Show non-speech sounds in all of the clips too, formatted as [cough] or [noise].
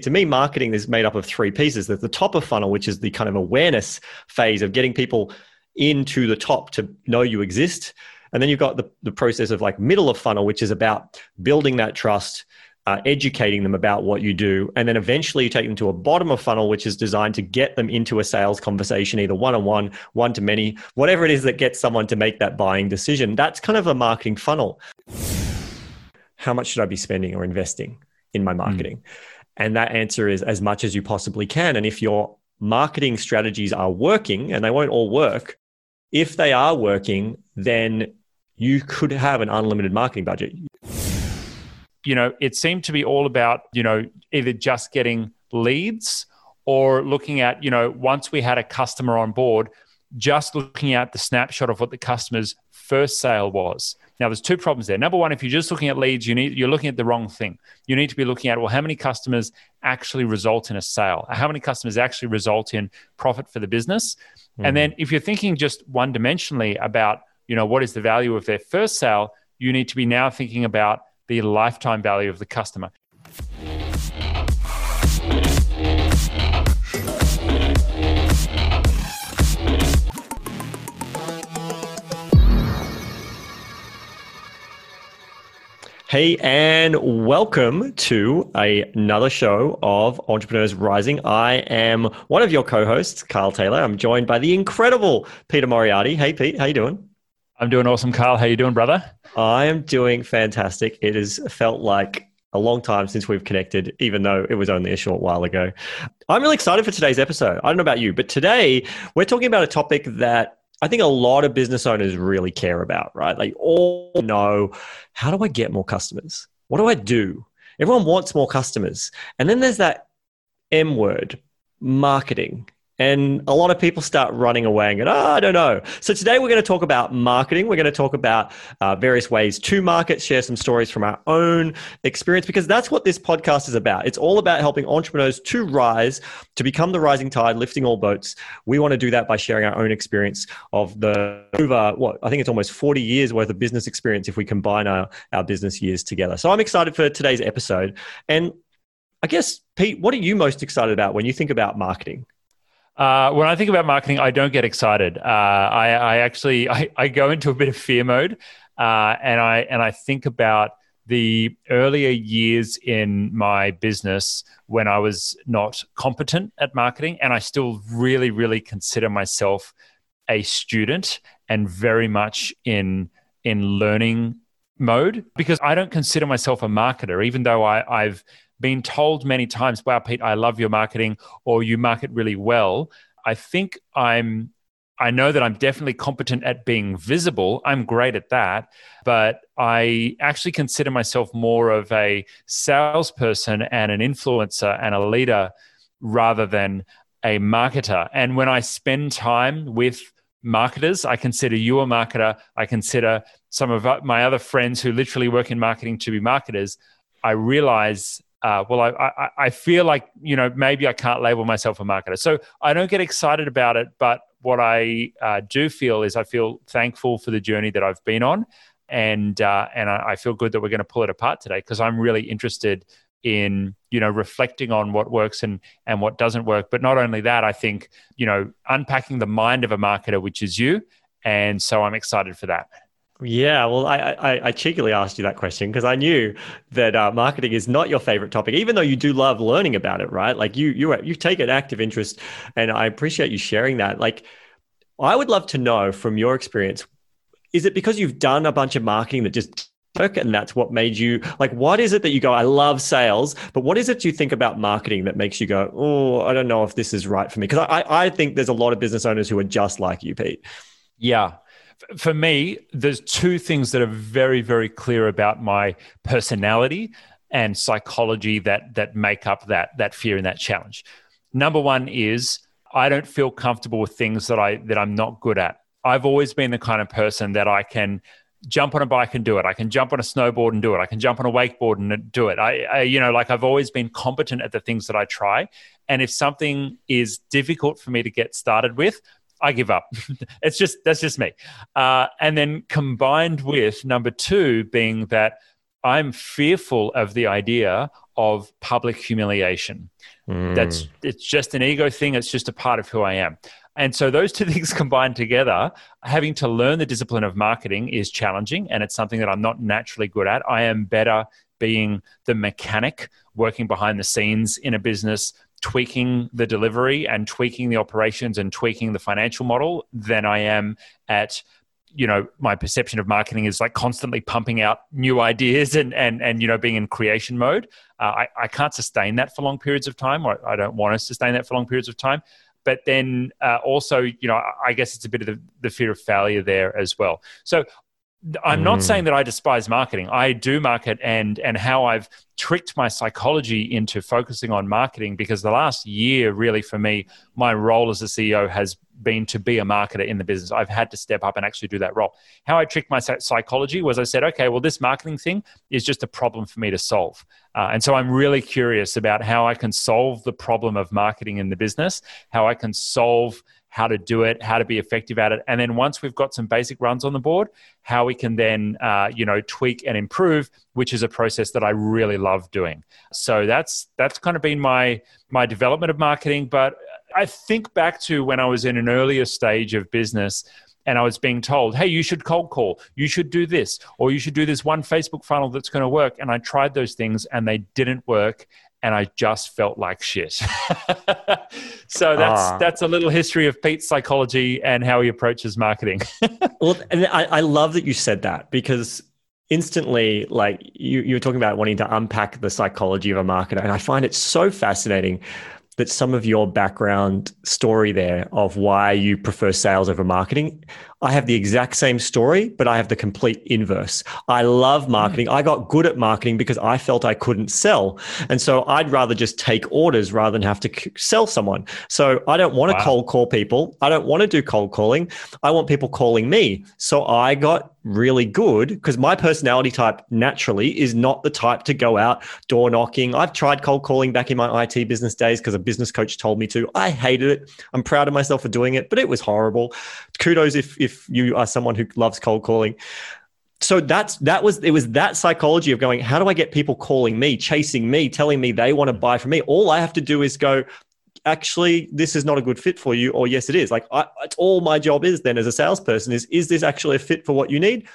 To me, marketing is made up of three pieces. There's the top of funnel, which is the kind of awareness phase of getting people into the top to know you exist. And then you've got the, the process of like middle of funnel, which is about building that trust, uh, educating them about what you do. And then eventually you take them to a bottom of funnel, which is designed to get them into a sales conversation, either one on one, one to many, whatever it is that gets someone to make that buying decision. That's kind of a marketing funnel. How much should I be spending or investing in my hmm. marketing? Mm. And that answer is as much as you possibly can. And if your marketing strategies are working, and they won't all work, if they are working, then you could have an unlimited marketing budget. You know, it seemed to be all about, you know, either just getting leads or looking at, you know, once we had a customer on board, just looking at the snapshot of what the customer's first sale was. Now, there's two problems there. Number one, if you're just looking at leads, you need you're looking at the wrong thing. You need to be looking at well, how many customers actually result in a sale? How many customers actually result in profit for the business? Mm-hmm. And then, if you're thinking just one dimensionally about you know what is the value of their first sale, you need to be now thinking about the lifetime value of the customer. Hey, and welcome to a, another show of Entrepreneurs Rising. I am one of your co-hosts, Carl Taylor. I'm joined by the incredible Peter Moriarty. Hey, Pete, how you doing? I'm doing awesome, Carl. How you doing, brother? I am doing fantastic. It has felt like a long time since we've connected, even though it was only a short while ago. I'm really excited for today's episode. I don't know about you, but today we're talking about a topic that I think a lot of business owners really care about, right? They all know how do I get more customers? What do I do? Everyone wants more customers. And then there's that M word, marketing. And a lot of people start running away and go, oh, I don't know. So today we're going to talk about marketing. We're going to talk about uh, various ways to market, share some stories from our own experience, because that's what this podcast is about. It's all about helping entrepreneurs to rise, to become the rising tide, lifting all boats. We want to do that by sharing our own experience of the over, what, I think it's almost 40 years worth of business experience if we combine our, our business years together. So I'm excited for today's episode. And I guess, Pete, what are you most excited about when you think about marketing? Uh, when I think about marketing, I don't get excited. Uh, I, I, actually [laughs] I, I, go into a bit of fear mode, uh, and I and I think about the earlier years in my business when I was not competent at marketing, and I still really really consider myself a student and very much in in learning mode because I don't consider myself a marketer, even though I, I've been told many times, wow, Pete, I love your marketing or you market really well. I think I'm I know that I'm definitely competent at being visible. I'm great at that. But I actually consider myself more of a salesperson and an influencer and a leader rather than a marketer. And when I spend time with marketers, I consider you a marketer. I consider some of my other friends who literally work in marketing to be marketers. I realize uh, well, I, I, I feel like you know maybe I can't label myself a marketer, so I don't get excited about it. But what I uh, do feel is I feel thankful for the journey that I've been on, and uh, and I, I feel good that we're going to pull it apart today because I'm really interested in you know reflecting on what works and and what doesn't work. But not only that, I think you know unpacking the mind of a marketer, which is you, and so I'm excited for that. Yeah, well, I, I, I, cheekily asked you that question because I knew that uh, marketing is not your favorite topic, even though you do love learning about it, right? Like you, you, you take an active interest, and I appreciate you sharing that. Like, I would love to know from your experience, is it because you've done a bunch of marketing that just work, and that's what made you like? What is it that you go? I love sales, but what is it you think about marketing that makes you go, oh, I don't know if this is right for me? Because I, I think there's a lot of business owners who are just like you, Pete. Yeah, for me, there's two things that are very, very clear about my personality and psychology that that make up that that fear and that challenge. Number one is I don't feel comfortable with things that I that I'm not good at. I've always been the kind of person that I can jump on a bike and do it. I can jump on a snowboard and do it. I can jump on a wakeboard and do it. I, I, you know, like I've always been competent at the things that I try. And if something is difficult for me to get started with, I give up. [laughs] it's just that's just me. Uh, and then combined with number two being that I'm fearful of the idea of public humiliation. Mm. That's it's just an ego thing. It's just a part of who I am. And so those two [laughs] things combined together, having to learn the discipline of marketing is challenging and it's something that I'm not naturally good at. I am better being the mechanic working behind the scenes in a business tweaking the delivery and tweaking the operations and tweaking the financial model than I am at you know my perception of marketing is like constantly pumping out new ideas and and and you know being in creation mode. Uh, I, I can't sustain that for long periods of time. Or i don't want to sustain that for long periods of time. But then uh, also you know i guess it's a bit of the, the fear of failure there as well. So I'm not mm. saying that I despise marketing. I do market and and how I've tricked my psychology into focusing on marketing because the last year really for me my role as a CEO has been to be a marketer in the business. I've had to step up and actually do that role. How I tricked my psychology was I said, okay, well this marketing thing is just a problem for me to solve. Uh, and so I'm really curious about how I can solve the problem of marketing in the business, how I can solve how to do it, how to be effective at it, and then once we've got some basic runs on the board, how we can then uh, you know tweak and improve, which is a process that I really love doing. So that's that's kind of been my my development of marketing. But I think back to when I was in an earlier stage of business. And I was being told, hey, you should cold call, you should do this, or you should do this one Facebook funnel that's going to work. And I tried those things and they didn't work and I just felt like shit. [laughs] so that's ah. that's a little history of Pete's psychology and how he approaches marketing. [laughs] well, and I, I love that you said that because instantly, like you you were talking about wanting to unpack the psychology of a marketer, and I find it so fascinating that some of your background story there of why you prefer sales over marketing I have the exact same story, but I have the complete inverse. I love hmm. marketing. I got good at marketing because I felt I couldn't sell. And so I'd rather just take orders rather than have to sell someone. So I don't want to wow. cold call people. I don't want to do cold calling. I want people calling me. So I got really good because my personality type naturally is not the type to go out door knocking. I've tried cold calling back in my IT business days because a business coach told me to. I hated it. I'm proud of myself for doing it, but it was horrible. Kudos if, if if you are someone who loves cold calling. So that's that was it was that psychology of going how do i get people calling me chasing me telling me they want to buy from me? All i have to do is go actually this is not a good fit for you or yes it is. Like I, it's all my job is then as a salesperson is is this actually a fit for what you need?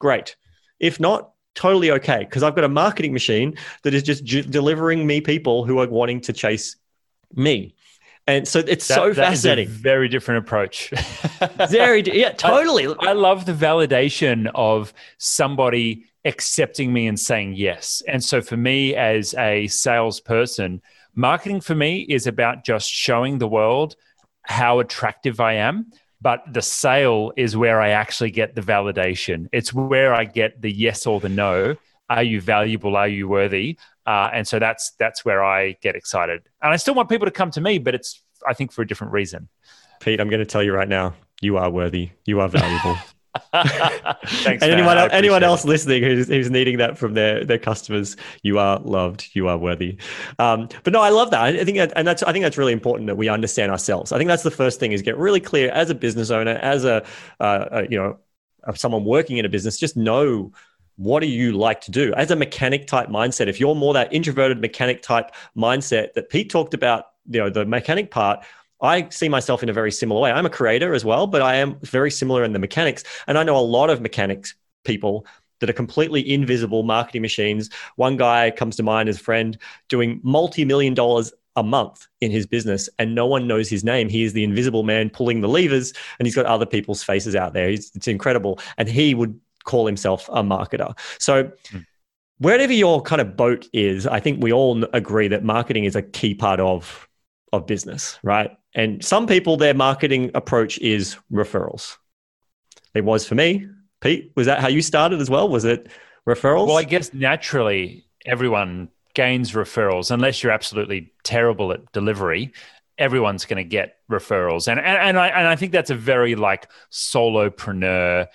Great. If not totally okay because i've got a marketing machine that is just delivering me people who are wanting to chase me and so it's that, so fascinating. very different approach. [laughs] very, yeah, [laughs] totally. I, I love the validation of somebody accepting me and saying yes. And so for me as a salesperson, marketing for me is about just showing the world how attractive I am. But the sale is where I actually get the validation. It's where I get the yes or the no. Are you valuable? Are you worthy? Uh, and so that's that's where I get excited. And I still want people to come to me, but it's I think for a different reason. Pete, I'm going to tell you right now, you are worthy. You are valuable. [laughs] Thanks, and anyone else, anyone else listening who's, who's needing that from their their customers, you are loved. You are worthy. Um, but no, I love that. I think that, and that's I think that's really important that we understand ourselves. I think that's the first thing is get really clear as a business owner, as a, uh, a you know someone working in a business. Just know what do you like to do as a mechanic type mindset if you're more that introverted mechanic type mindset that pete talked about you know the mechanic part i see myself in a very similar way i'm a creator as well but i am very similar in the mechanics and i know a lot of mechanics people that are completely invisible marketing machines one guy comes to mind as a friend doing multi-million dollars a month in his business and no one knows his name. He is the invisible man pulling the levers and he's got other people's faces out there. He's, it's incredible. And he would call himself a marketer. So, mm. wherever your kind of boat is, I think we all agree that marketing is a key part of of business, right? And some people, their marketing approach is referrals. It was for me. Pete, was that how you started as well? Was it referrals? Well, I guess naturally everyone gains referrals unless you're absolutely terrible at delivery everyone's going to get referrals and, and and I and I think that's a very like solopreneur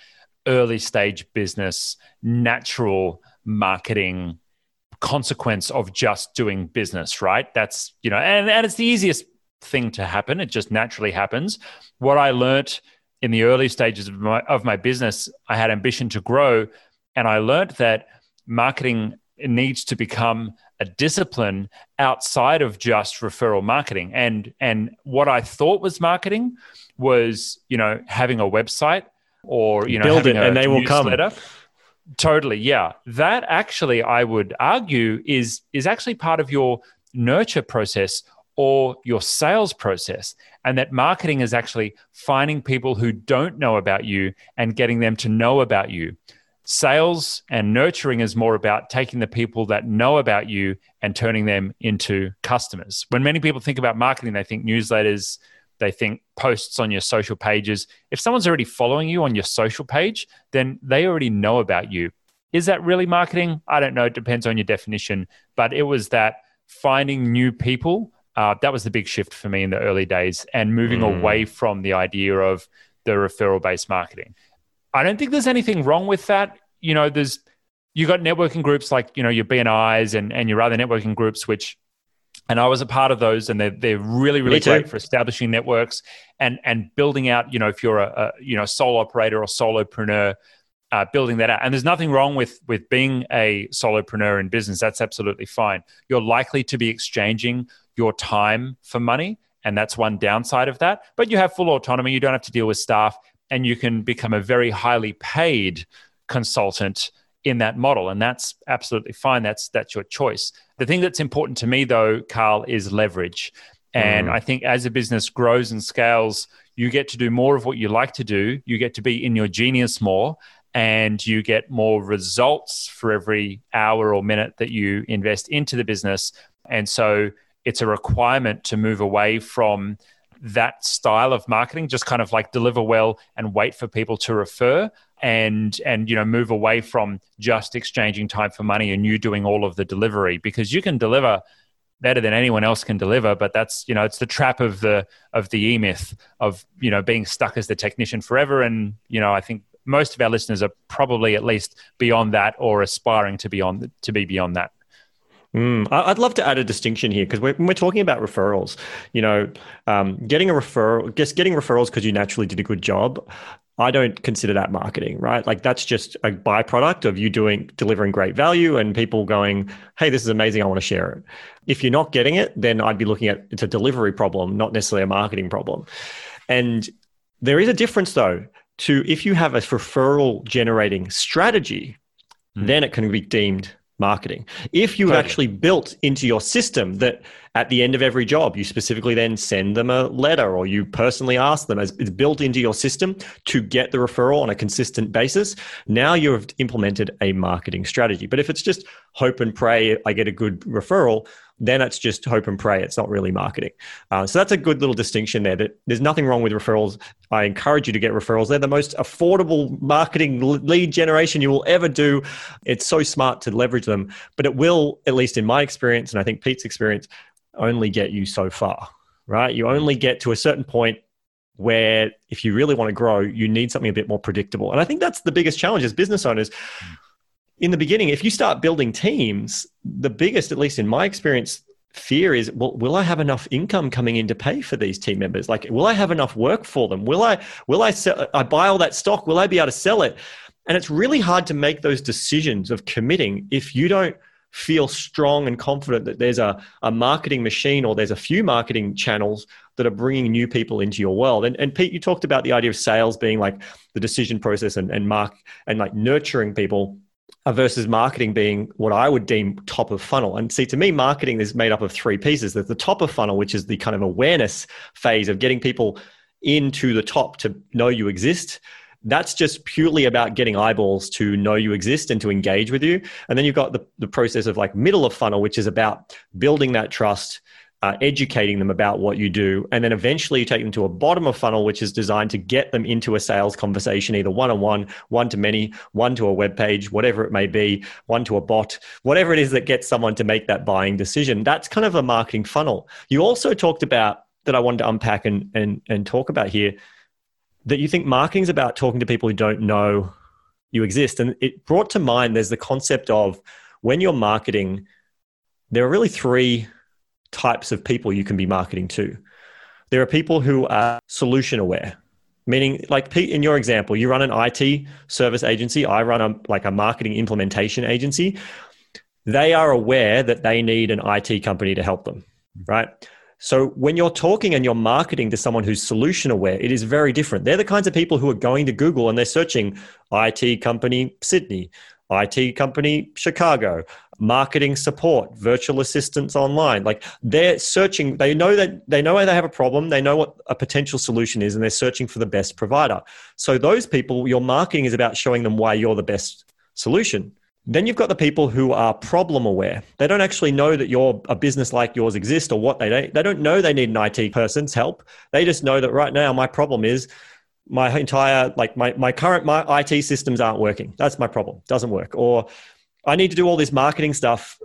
early stage business, natural marketing consequence of just doing business, right? That's, you know, and, and it's the easiest thing to happen. It just naturally happens. What I learned in the early stages of my, of my business, I had ambition to grow. And I learned that marketing needs to become a discipline outside of just referral marketing. And and what I thought was marketing was, you know, having a website or you know build it and they will come. Totally, yeah. That actually, I would argue, is is actually part of your nurture process or your sales process. And that marketing is actually finding people who don't know about you and getting them to know about you. Sales and nurturing is more about taking the people that know about you and turning them into customers. When many people think about marketing, they think newsletters, they think posts on your social pages. If someone's already following you on your social page, then they already know about you. Is that really marketing? I don't know. It depends on your definition. But it was that finding new people uh, that was the big shift for me in the early days and moving mm. away from the idea of the referral based marketing. I don't think there's anything wrong with that. You know, there's you got networking groups like you know your BNIs and and your other networking groups, which and I was a part of those, and they're they're really really great for establishing networks and and building out. You know, if you're a, a you know sole operator or solopreneur, uh, building that out. And there's nothing wrong with with being a solopreneur in business. That's absolutely fine. You're likely to be exchanging your time for money. And that's one downside of that. But you have full autonomy. You don't have to deal with staff, and you can become a very highly paid consultant in that model. And that's absolutely fine. That's that's your choice. The thing that's important to me though, Carl, is leverage. And mm. I think as a business grows and scales, you get to do more of what you like to do. You get to be in your genius more and you get more results for every hour or minute that you invest into the business. And so it's a requirement to move away from that style of marketing just kind of like deliver well and wait for people to refer and and you know move away from just exchanging time for money and you doing all of the delivery because you can deliver better than anyone else can deliver but that's you know it's the trap of the of the e-myth of you know being stuck as the technician forever and you know i think most of our listeners are probably at least beyond that or aspiring to beyond to be beyond that Mm, I'd love to add a distinction here because when we're talking about referrals, you know, um, getting a referral, just getting referrals because you naturally did a good job. I don't consider that marketing, right? Like that's just a byproduct of you doing delivering great value and people going, "Hey, this is amazing. I want to share it." If you're not getting it, then I'd be looking at it's a delivery problem, not necessarily a marketing problem. And there is a difference though to if you have a referral generating strategy, mm. then it can be deemed marketing. If you totally. actually built into your system that at the end of every job, you specifically then send them a letter or you personally ask them as it's built into your system to get the referral on a consistent basis, now you've implemented a marketing strategy. But if it's just hope and pray, I get a good referral, then it's just hope and pray. It's not really marketing. Uh, so that's a good little distinction there. That there's nothing wrong with referrals. I encourage you to get referrals. They're the most affordable marketing lead generation you will ever do. It's so smart to leverage them, but it will, at least in my experience, and I think Pete's experience, only get you so far. Right? You only get to a certain point where if you really want to grow, you need something a bit more predictable. And I think that's the biggest challenge as business owners. Mm in the beginning, if you start building teams, the biggest, at least in my experience, fear is well, will I have enough income coming in to pay for these team members? Like, will I have enough work for them? Will I, will I sell, I buy all that stock? Will I be able to sell it? And it's really hard to make those decisions of committing if you don't feel strong and confident that there's a, a marketing machine or there's a few marketing channels that are bringing new people into your world. And, and Pete, you talked about the idea of sales being like the decision process and, and mark and like nurturing people Uh, versus marketing being what I would deem top of funnel. And see, to me, marketing is made up of three pieces. There's the top of funnel, which is the kind of awareness phase of getting people into the top to know you exist. That's just purely about getting eyeballs to know you exist and to engage with you. And then you've got the, the process of like middle of funnel, which is about building that trust, uh, educating them about what you do, and then eventually you take them to a bottom of funnel, which is designed to get them into a sales conversation, either one on one, one to many, one to a web page, whatever it may be, one to a bot, whatever it is that gets someone to make that buying decision. That's kind of a marketing funnel. You also talked about that I wanted to unpack and and and talk about here that you think marketing is about talking to people who don't know you exist, and it brought to mind there's the concept of when you're marketing, there are really three types of people you can be marketing to. There are people who are solution aware, Meaning, like Pete, in your example, you run an IT service agency. I run a like a marketing implementation agency. They are aware that they need an IT company to help them, right? So when you're talking and you're marketing to someone who's solution aware, it is very different. They're the kinds of people who are going to Google and they're searching IT company Sydney, IT company Chicago, marketing support, virtual assistants online. Like they're searching, they know that they know they have a problem, they know what a potential solution is, and they're searching for the best provider. So those people, your marketing is about showing them why you're the best solution. Then you've got the people who are problem aware. They don't actually know that your a business like yours exists or what they. They don't know they need an IT person's help. They just know that right now my problem is my entire like my my current my IT systems aren't working. That's my problem. Doesn't work. Or I need to do all this marketing stuff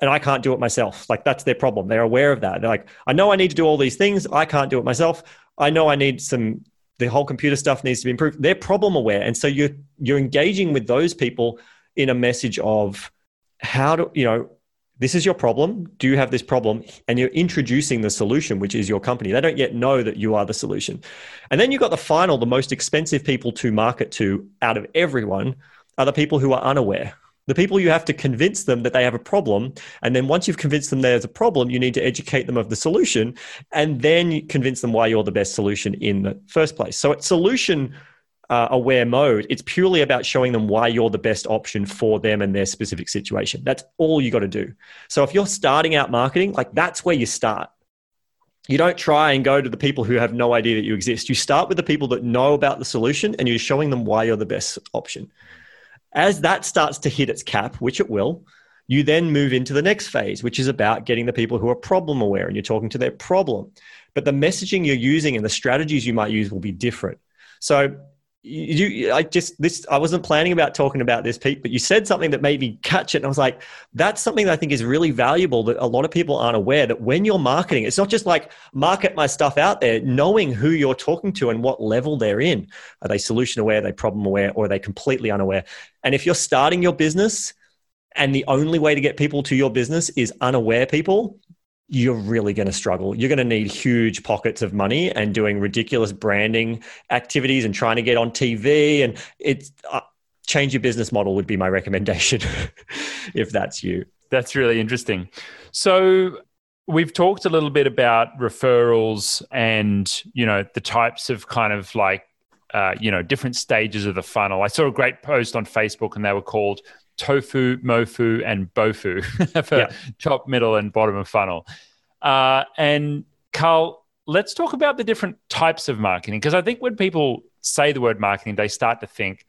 and I can't do it myself. Like that's their problem. They're aware of that. They're like, I know I need to do all these things. I can't do it myself. I know I need some the whole computer stuff needs to be improved. They're problem aware. And so you're you're engaging with those people in a message of how do you know this is your problem. Do you have this problem? And you're introducing the solution, which is your company. They don't yet know that you are the solution. And then you've got the final, the most expensive people to market to out of everyone are the people who are unaware. The people you have to convince them that they have a problem. And then once you've convinced them there's a problem, you need to educate them of the solution and then convince them why you're the best solution in the first place. So it's solution uh, aware mode, it's purely about showing them why you're the best option for them and their specific situation. That's all you got to do. So if you're starting out marketing, like that's where you start. You don't try and go to the people who have no idea that you exist. You start with the people that know about the solution and you're showing them why you're the best option. As that starts to hit its cap, which it will, you then move into the next phase, which is about getting the people who are problem aware and you're talking to their problem. But the messaging you're using and the strategies you might use will be different. So you i just this i wasn't planning about talking about this pete but you said something that made me catch it and i was like that's something that i think is really valuable that a lot of people aren't aware that when you're marketing it's not just like market my stuff out there knowing who you're talking to and what level they're in. Are they solution aware are they problem aware or are they completely unaware? And if you're starting your business and the only way to get people to your business is unaware people you're really going to struggle. You're going to need huge pockets of money and doing ridiculous branding activities and trying to get on TV. And it's uh, change your business model would be my [laughs] recommendation if that's you. That's really interesting. So we've talked a little bit about referrals and you know the types of kind of like uh, you know different stages of the funnel. I saw a great post on Facebook and they were called tofu, mofu, and bofu [laughs] for yeah. top, middle, and bottom of funnel. Uh, and Carl, let's talk about the different types of marketing because I think when people say the word marketing, they start to think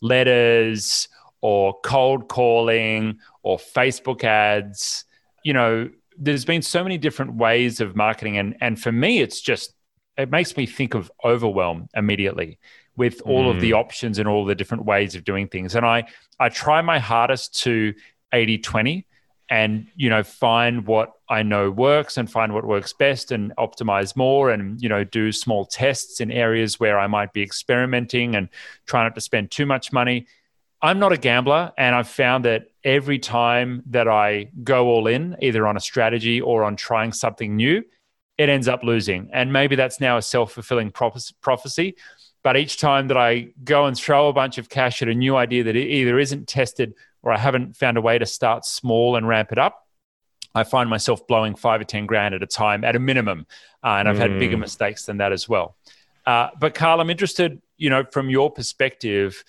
letters or cold calling or Facebook ads. You know, there's been so many different ways of marketing, and and for me, it's just it makes me think of overwhelm immediately with all mm. of the mm. options and all the different ways of doing things. And I I try my hardest to 80 20 and you know find what I know works and find what works best and optimize more and you know do small tests in areas where I might be experimenting and try not to spend too much money. I'm not a gambler and I've found that every time that I go all in either on a strategy or on trying something new it ends up losing and maybe that's now a self-fulfilling prophecy but each time that I go and throw a bunch of cash at a new idea that either isn't tested or I haven't found a way to start small and ramp it up, I find myself blowing five or 10 grand at a time at a minimum. Uh, and I've mm. had bigger mm. mistakes than that as well. Uh, but Carl, I'm interested, you know, from your perspective,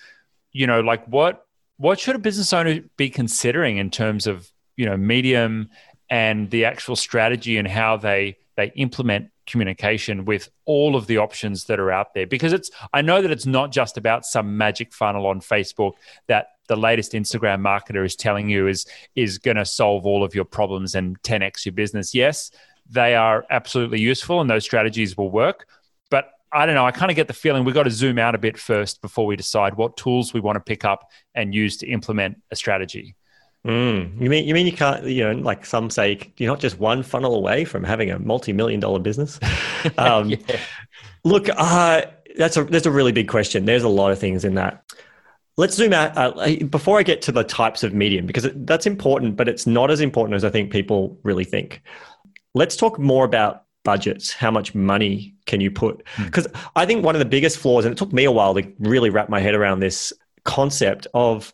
you know, like what, what should a business owner be considering in terms of, you know, medium and the actual strategy and how they, they implement communication with all of the options that are out there because it's i know that it's not just about some magic funnel on facebook that the latest instagram marketer is telling you is is going to solve all of your problems and 10x your business yes they are absolutely useful and those strategies will work but I don't know. I kind of get the feeling we've got to zoom out a bit first before we decide what tools we want to pick up and use to implement a strategy. Mm. You mean you mean you can't? You know, like some say, you're not just one funnel away from having a multi-million dollar business. [laughs] Um, yeah. Look, uh, that's a that's a really big question. There's a lot of things in that. Let's zoom out uh, before I get to the types of medium because that's important, but it's not as important as I think people really think. Let's talk more about budgets? How much money can you put? Because mm. I think one of the biggest flaws, and it took me a while to really wrap my head around this concept of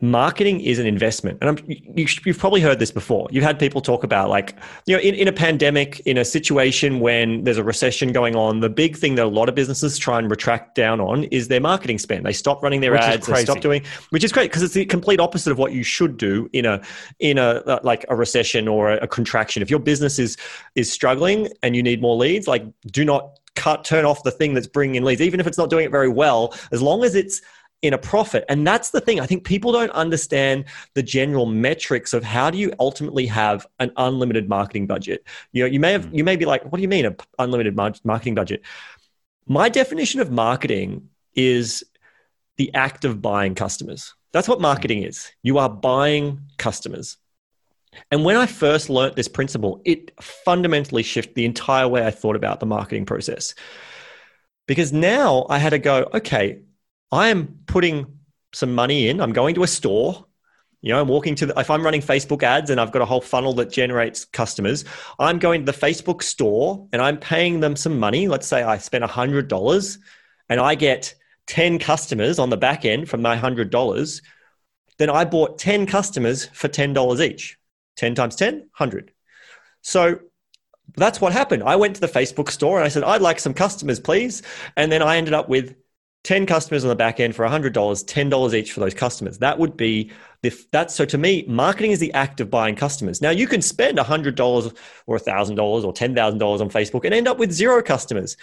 marketing is an investment. And I'm, you, have probably heard this before. You've had people talk about, like, you know, in, in a pandemic, in a situation when there's a recession going on, the big thing that a lot of businesses try and retract down on is their marketing spend. They stop running their which ads, they stop doing, which is great because it's the complete opposite of what you should do in a, in a, uh, like a recession or a, a contraction. If your business is, is struggling and you need more leads, like, do not cut, turn off the thing that's bringing in leads, even if it's not doing it very well, as long as it's in a profit. And that's the thing. I think people don't understand the general metrics of how do you ultimately have an unlimited marketing budget. You know, you may have mm. you may be like, what do you mean an unlimited marketing budget? My definition of marketing is the act of buying customers. That's what marketing is. You are buying customers. And when I first learned this principle, it fundamentally shifted the entire way I thought about the marketing process. Because now I had to go, okay, I am putting some money in. I'm going to a store. You know, I'm walking to the, if I'm running Facebook ads and I've got a whole funnel that generates customers, I'm going to the Facebook store and I'm paying them some money. Let's say I spend $100 and I get 10 customers on the back end from my $100. Then I bought 10 customers for $10 each. 10 times 10, 100. So that's what happened. I went to the Facebook store and I said, I'd like some customers, please. And then I ended up with 10 customers on the back end for $100, $10 each for those customers. That would be the, that's so to me, marketing is the act of buying customers. Now you can spend $100 or $1,000 or $10,000 on Facebook and end up with zero customers.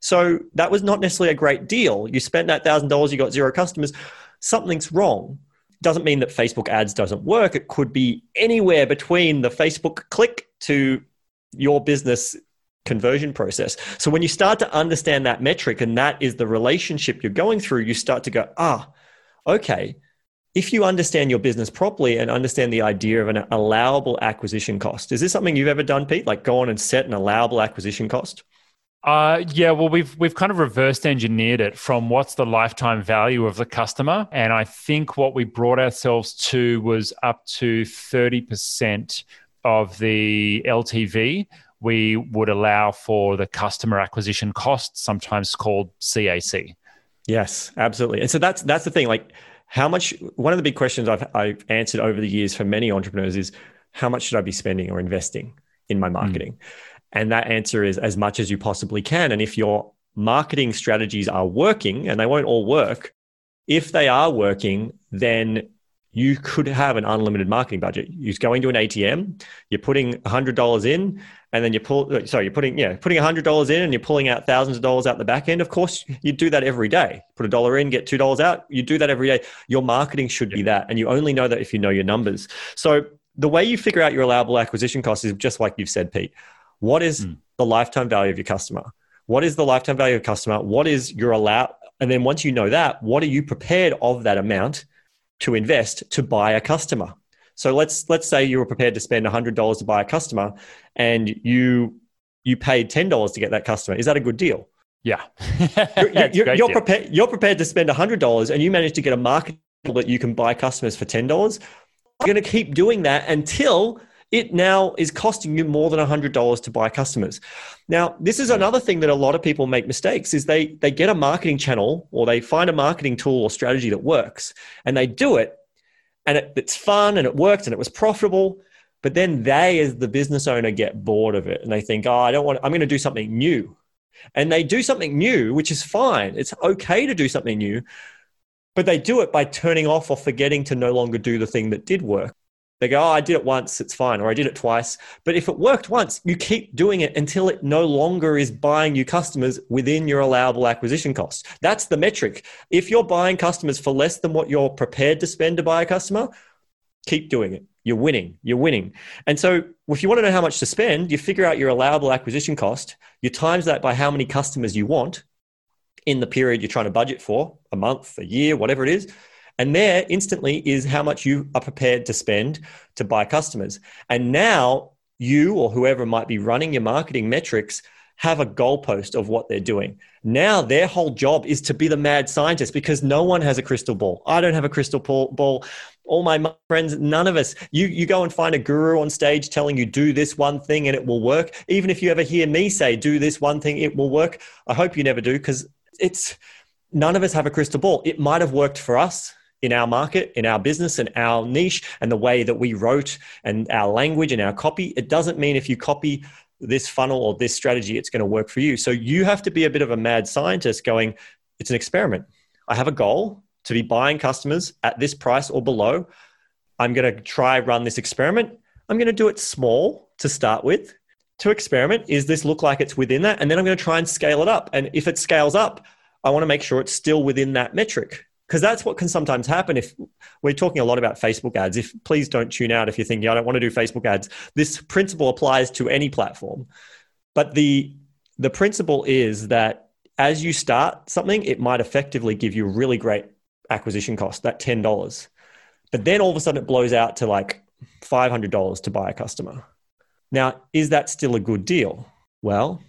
So that was not necessarily a great deal. You spent that $1,000, you got zero customers. Something's wrong. Doesn't mean that Facebook ads doesn't work. It could be anywhere between the Facebook click to your business conversion process. So when you start to understand that metric and that is the relationship you're going through, you start to go, ah, okay. If you understand your business properly and understand the idea of an allowable acquisition cost, is this something you've ever done, Pete? Like go on and set an allowable acquisition cost? Uh, yeah, well, we've we've kind of reversed engineered it from what's the lifetime value of the customer, and I think what we brought ourselves to was up to thirty percent of the LTV we would allow for the customer acquisition cost, sometimes called CAC. Yes, absolutely. And so that's that's the thing. Like, how much? One of the big questions I've I've answered over the years for many entrepreneurs is how much should I be spending or investing in my hmm. marketing? Mm. And that answer is as much as you possibly can. And if your marketing strategies are working, and they won't all work, if they are working, then you could have an unlimited marketing budget. You're going to an ATM, you're putting $100 in, and then you pull uh, sorry you're putting yeah putting $100 in and you're pulling out thousands of dollars out the back end. Of course you do that every day. Put a dollar in get $2 out you do that every day. Your marketing should be that and you only know that if you know your numbers. So the way you figure out your allowable acquisition cost is just like you've said pete. What is mm. the lifetime value of your customer? What is the lifetime value of a customer? What is your allow and then once you know that what are you prepared of that amount to invest to buy a customer so let's let's say you were prepared to spend $100 to buy a customer and you you paid $10 to get that customer. Is that a good deal? Yeah. [laughs] you're, you're, [laughs] you're prepared you're prepared to spend $100 and you manage to get a market that you can buy customers for $10. You're going to keep doing that until it now is costing you more than $100 to buy customers. Now, this is another thing that a lot of people make mistakes is they they get a marketing channel or they find a marketing tool or strategy that works and they do it and it, it's fun and it worked and it was profitable. But then they, as the business owner, get bored of it and they think, oh, I don't want, I'm going to do something new. And they do something new, which is fine. It's okay to do something new, but they do it by turning off or forgetting to no longer do the thing that did work. They go, oh, I did it once, it's fine, or I did it twice. But if it worked once, you keep doing it until it no longer is buying you customers within your allowable acquisition cost. That's the metric. If you're buying customers for less than what you're prepared to spend to buy a customer, keep doing it. You're winning. You're winning. And so, if you want to know how much to spend, you figure out your allowable acquisition cost, you times that by how many customers you want in the period you're trying to budget for a month, a year, whatever it is and there instantly is how much you are prepared to spend to buy customers. And now you or whoever might be running your marketing metrics have a goalpost of what they're doing. Now their whole job is to be the mad scientist because no one has a crystal ball. I don't have a crystal ball. all my friends, none of us. You you go and find a guru on stage telling you do this one thing and it will work. Even if you ever hear me say do this one thing, it will work. I hope you never do because it's none of us have a crystal ball. It might have worked for us in our market, in our business, and our niche, and the way that we wrote and our language and our copy. It doesn't mean if you copy this funnel or this strategy, it's going to work for you. So you have to be a bit of a mad scientist going, it's an experiment. I have a goal to be buying customers at this price or below. I'm going to try run this experiment. I'm going to do it small to start with. To experiment, is this look like it's within that? And then I'm going to try and scale it up. And if it scales up, I want to make sure it's still within that metric because that's what can sometimes happen if we're talking a lot about facebook ads. If please don't tune out if you're thinking i don't want to do facebook ads. This principle applies to any platform. But the the principle is that as you start something it might effectively give you a really great acquisition cost that $10 but then all of a sudden it blows out to like $500 to buy a customer. Now is that still a good deal? Well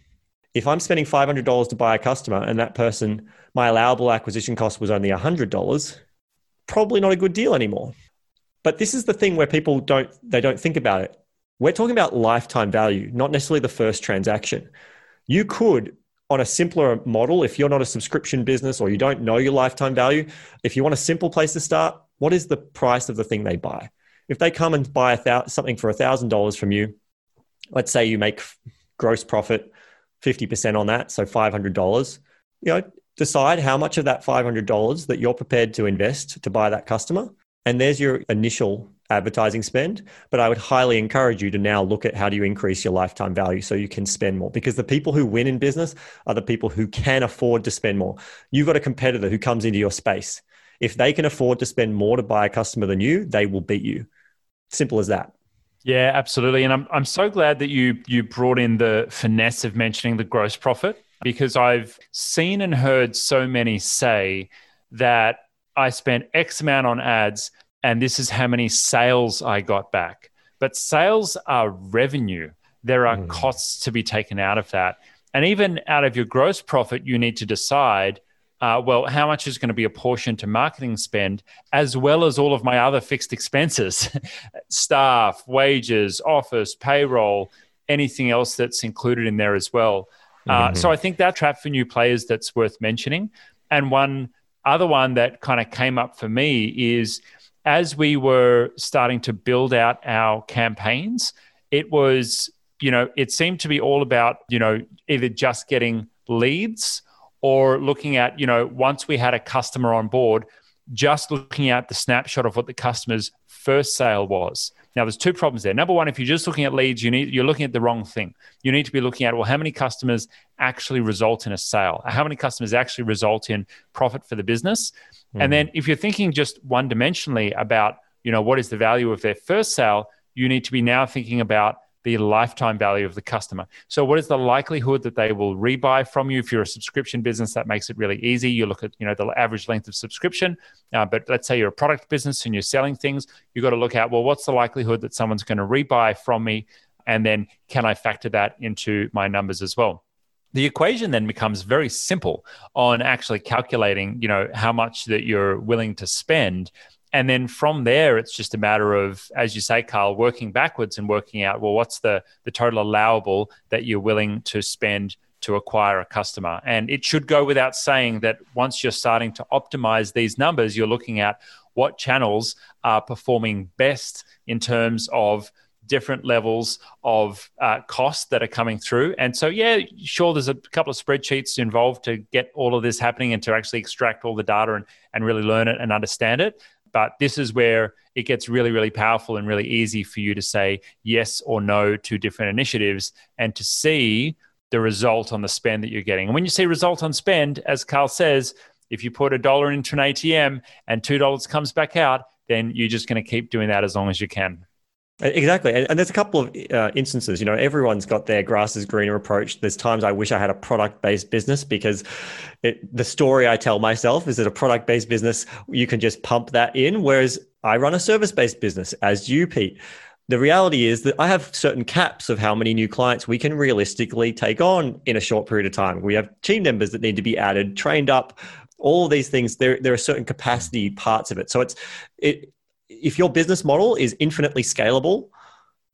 if i'm spending $500 to buy a customer and that person my allowable acquisition cost was only $100, probably not a good deal anymore. But this is the thing where people don't they don't think about it. We're talking about lifetime value, not necessarily the first transaction. You could on a simpler model, if you're not a subscription business or you don't know your lifetime value, if you want a simple place to start, what is the price of the thing they buy? If they come and buy th- something for $1,000 from you, let's say you make gross profit 50% on that, so $500, you know, decide how much of that $500 that you're prepared to invest to buy that customer. And there's your initial advertising spend. But I would highly encourage you to now look at how do you increase your lifetime value so you can spend more. Because the people who win in business are the people who can afford to spend more. You've got a competitor who comes into your space. If they can afford to spend more to buy a customer than you, they will beat you. Simple as that. Yeah, absolutely. And I'm I'm so glad that you you brought in the finesse of mentioning the gross profit because I've seen and heard so many say that I spent X amount on ads and this is how many sales I got back. But sales are revenue. There are mm. costs to be taken out of that. And even out of your gross profit, you need to decide uh, well, how much is going to be apportioned to marketing spend, as well as all of my other fixed expenses, [laughs] staff, wages, office, payroll, anything else that's included in there as well. Uh, mm-hmm. So I think that trap for new players that's worth mentioning. And one other one that kind of came up for me is as we were starting to build out our campaigns, it was, you know, it seemed to be all about, you know, either just getting leads or looking at, you know, once we had a customer on board, just looking at the snapshot of what the customer's first sale was. Now, there's two problems there. Number one, if you're just looking at leads, you need you're looking at the wrong thing. You need to be looking at well, how many customers actually result in a sale? How many customers actually result in profit for the business? Mm-hmm. And then if you're thinking just one dimensionally about you know what is the value of their first sale, you need to be now thinking about the lifetime value of the customer. So, what is the likelihood that they will rebuy from you? If you're a subscription business, that makes it really easy. You look at you know the average length of subscription. Uh, but let's say you're a product business and you're selling things, you've got to look at well, what's the likelihood that someone's going to rebuy from me, and then can I factor that into my numbers as well? the equation then becomes very simple on actually calculating you know how much that you're willing to spend and then from there it's just a matter of as you say carl working backwards and working out well what's the the total allowable that you're willing to spend to acquire a customer and it should go without saying that once you're starting to optimize these numbers you're looking at what channels are performing best in terms of different levels of uh, costs that are coming through. And so, yeah, sure, there's a couple of spreadsheets involved to get all of this happening and to actually extract all the data and, and really learn it and understand it. But this is where it gets really, really powerful and really easy for you to say yes or no to different initiatives and to see the result on the spend that you're getting. And when you see result on spend, as Carl says, if you put a dollar into an ATM and $2 comes back out, then you're just going to keep doing that as long as you can. Exactly. And, and, there's a couple of uh, instances, you know, everyone's got their grass is greener approach. There's times I wish I had a product based business because it, the story I tell myself is that a product based business, you can just pump that in. Whereas I run a service based business, as you, Pete. The reality is that I have certain caps of how many new clients we can realistically take on in a short period of time. We have team members that need to be added, trained up, all these things. There, there are certain capacity parts of it. So it's, it, if your business model is infinitely scalable,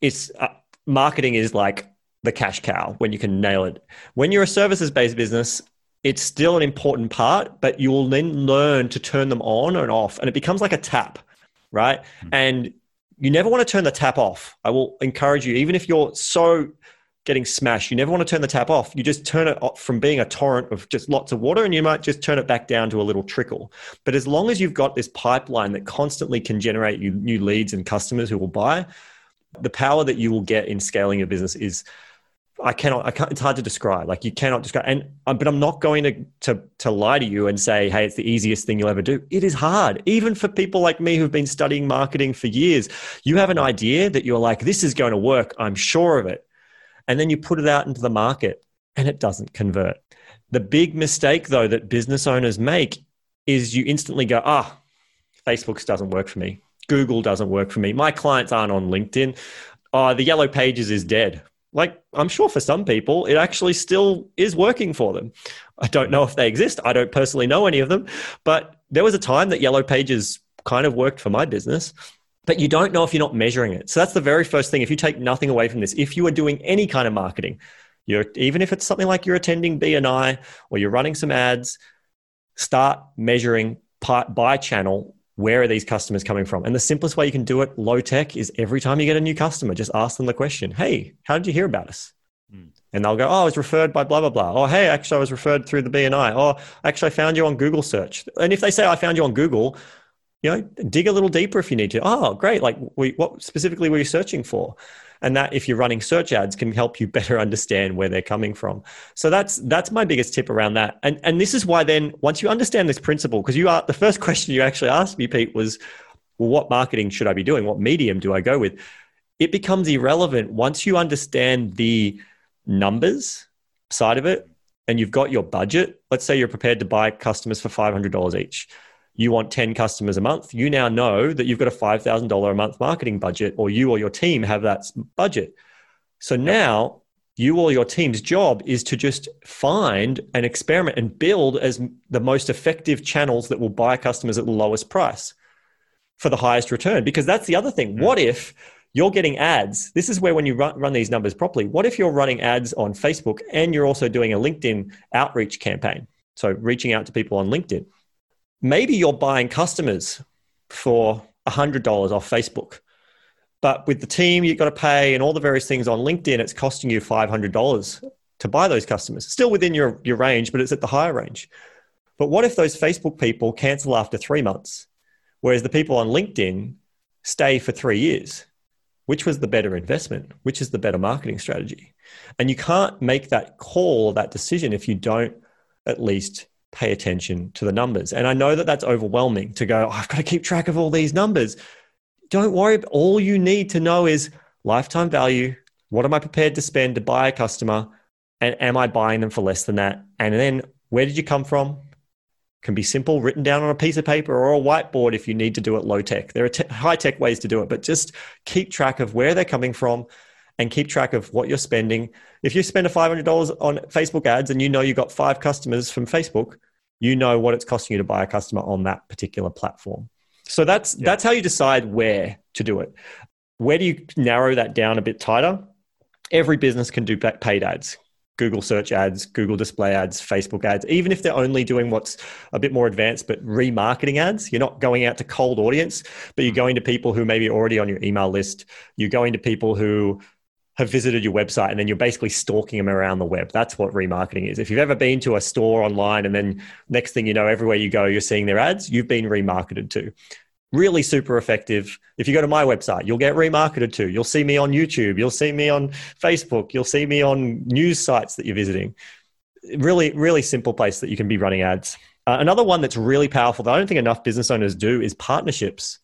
it's uh, marketing is like the cash cow when you can nail it. When you're a services based business, it's still an important part, but you will then learn to turn them on and off, and it becomes like a tap, right? Mm-hmm. And you never want to turn the tap off. I will encourage you, even if you're so getting smashed, you never want to turn the tap off. You just turn it off from being a torrent of just lots of water, and you might just turn it back down to a little trickle. But as long as you've got this pipeline that constantly can generate you new leads and customers who will buy, the power that you will get in scaling your business is I cannot, I can't, it's hard to describe. Like you cannot describe. And, um, but I'm not going to, to, to lie to you and say, hey, it's the easiest thing you'll ever do. It is hard. Even for people like me who've been studying marketing for years, you have an idea that you're like, this is going to work. I'm sure of it. And then you put it out into the market and it doesn't convert. The big mistake though that business owners make is you instantly go, ah, Facebook doesn't work for me. Google doesn't work for me. My clients aren't on LinkedIn. Oh, the yellow pages is dead like I'm sure for some people, it actually still is working for them. I don't know if they exist. I don't personally know any of them, but there was a time that Yellow Pages kind of worked for my business. But you don't know if you're not measuring it. So that's the very first thing. If you take nothing away from this, if you are doing any kind of marketing, you're even if it's something like you're attending BNI or you're running some ads, start measuring by channel where are these customers coming from? And the simplest way you can do it, low tech, is every time you get a new customer, just ask them the question, Hey, how did you hear about us? Mm. And they'll go, Oh, I was referred by blah, blah, blah. Oh, hey, actually, I was referred through the BNI. Oh, actually, I found you on Google search. And if they say, I found you on Google, you know, dig a little deeper if you need to. Oh, great. Like, what specifically were you searching for? and that if you're running search ads can help you [laughs] better understand where they're coming from so that's that's my biggest tip around that and and this is why then once you understand this principle because you are the first [laughs] question you actually asked me pete was well what marketing should i be doing what medium do i go with it becomes irrelevant once you understand the numbers side of it and you've got your budget let's say you're prepared to buy customers for $500 each you want 10 customers a month, you now know that you've got a $5,000 a month marketing budget, or you or your team have that budget. So now you or your team's job is to just find and experiment and build as the most effective channels that will buy customers at the lowest price for the highest return. Because that's the other thing. Hmm. What if you're getting ads? This is where, when you run, run these numbers properly, what if you're running ads on Facebook and you're also doing a LinkedIn outreach campaign? So reaching out to people on LinkedIn maybe you're buying customers for $100 off Facebook. But with the team you've got to pay and all the various things on LinkedIn, it's costing you $500 to buy those customers. Still within your, your range, but it's at the higher range. But what if those Facebook people cancel after three months, whereas the people on LinkedIn stay for three years? Which was the better investment? Which is the better marketing strategy? And you can't make that call that decision if you don't at least pay attention to the numbers. And I know that that's overwhelming to go, oh, I've got to keep track of all these numbers. Don't worry. All you need to know is lifetime value. What am I prepared to spend to buy a customer? And am I buying them for less than that? And then where did you come from? Can be simple, written down on a piece of paper or a whiteboard if you need to do it low tech. There are te- high tech ways to do it, but just keep track of where they're coming from and keep track of what you're spending. If you spend a $500 on Facebook ads and you know you got five customers from Facebook, you know what it's costing you to buy a customer on that particular platform. So that's yeah. that's how you decide where to do it. Where do you narrow that down a bit tighter? Every business can do paid ads. Google search ads, Google display ads, Facebook ads, even if they're only doing what's a bit more advanced, but remarketing ads. You're not going out to cold audience, but you're mm. going to people who may be already on your email list. You're going to people who have visited your website and then you're basically stalking them around the web. That's what remarketing is. If you've ever been to a store online and then next thing you know, everywhere you go, you're seeing their ads, you've been remarketed to. Really super effective. If you go to my website, you'll get remarketed to. You'll see me on YouTube. You'll see me on Facebook. You'll see me on news sites that you're visiting. Really, really simple place that you can be running ads. Uh, another one that's really powerful that I don't think enough business owners do is partnerships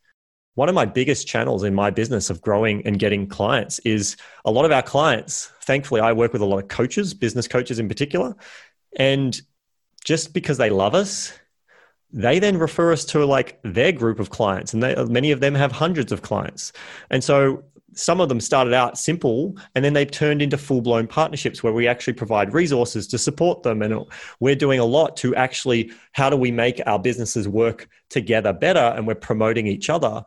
one of my biggest channels in my business of growing and getting clients is a lot of our clients. Thankfully, I work with a lot of coaches, business coaches in particular. And just because they love us, they then refer us to like their group of clients. And they, many of them have hundreds of clients. And so some of them started out simple and then they've turned into full blown partnerships where we actually provide resources to support them. And we're doing a lot to actually, how do we make our businesses work together better? And we're promoting each other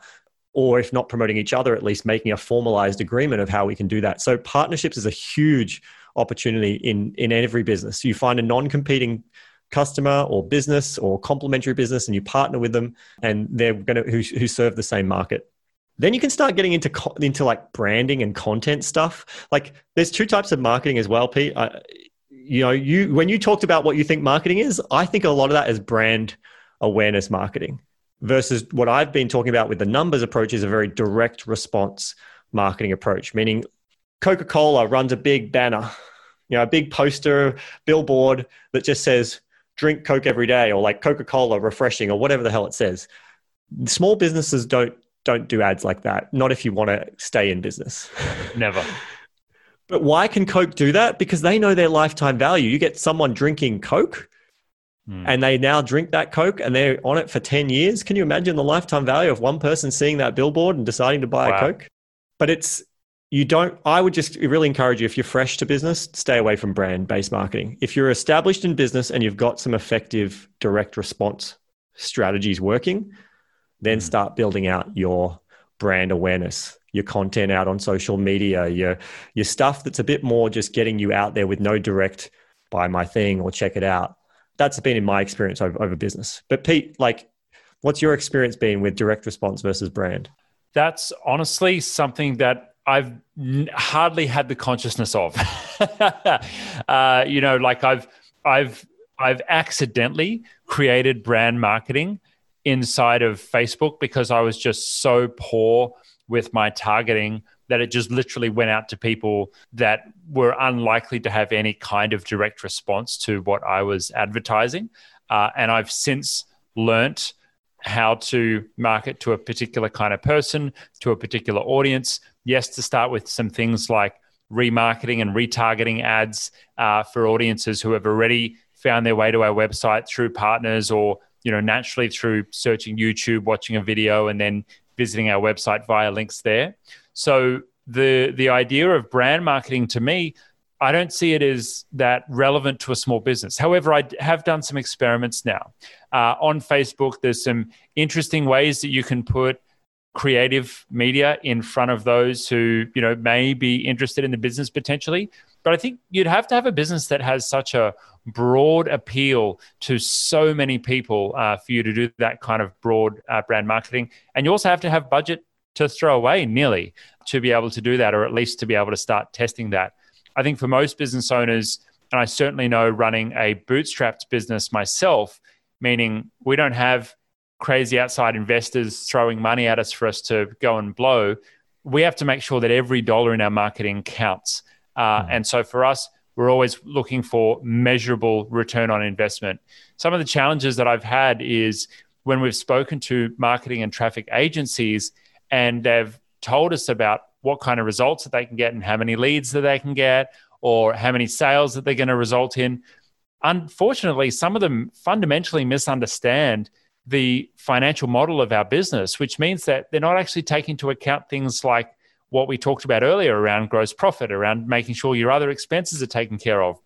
or if not promoting each other, at least making a formalized agreement of how we can do that. So partnerships is a huge opportunity in in every business. You find a non-competing customer or business or complementary business and you partner with them and they're going to who, who serve the same market then you can start getting into into like branding and content stuff. Like there's two types of marketing as well pete. I, you know you when you talked about what you think marketing is i think a lot of that is brand awareness marketing versus what i've been talking about with the numbers approach is a very direct response marketing approach meaning coca-cola runs a big banner you know a big poster billboard that just says drink coke every day or like coca-cola refreshing or whatever the hell it says. Small businesses don't don't do ads like that. Not if you want to stay in business. Never. [laughs] but why can Coke do that? Because they know their lifetime value. You get someone drinking Coke mm. and they now drink that Coke and they're on it for 10 years. Can you imagine the lifetime value of one person seeing that billboard and deciding to buy wow. a Coke? But it's, you don't, I would just really encourage you if you're fresh to business, stay away from brand based marketing. If you're established in business and you've got some effective direct response strategies working, then mm. start building out your brand awareness, your content out on social media, your your stuff that's a bit more just getting you out there with no direct buy my thing or check it out. That's been in my experience over, over business. But Pete, like, what's your experience been with direct response versus brand? That's honestly something that I've hardly had the consciousness of. [laughs] uh, you know, like I've I've I've accidentally created brand marketing inside of Facebook because I was just so poor with my targeting that it just literally went out to people that were unlikely to have any kind of direct response to what I was advertising. Uh, and I've since learnt how to market to a particular kind of person, to a particular audience. Yes, to start with some things like remarketing and retargeting ads uh, for audiences who have already found their way to our website through partners or you know, naturally through searching YouTube, watching a video, and then visiting our website via links there. So the the idea of brand marketing to me, I don't see it as that relevant to a small business. However, I have done some experiments now uh, on Facebook. There's some interesting ways that you can put creative media in front of those who you know may be interested in the business potentially but i think you'd have to have a business that has such a broad appeal to so many people uh, for you to do that kind of broad uh, brand marketing. And you also have to have budget to throw away nearly to be able to do that, or at least to be able to start testing that. I think for most business owners, and I certainly know running a bootstrapped business myself, meaning we don't have crazy outside investors throwing money at us for us to go and blow. We have to make sure that every dollar in our marketing counts. Uh, mm. And so for us, we're always looking for measurable return on investment. Some of the challenges that I've had is when we've spoken to marketing and traffic agencies and they've told us about what kind of results that they can get and how many leads that they can get or how many sales that they're going to result in. Unfortunately, some of them fundamentally misunderstand the financial model of our business, which means that they're not actually taking into account things like what we talked about earlier around gross profit, around making sure your other expenses are taken care of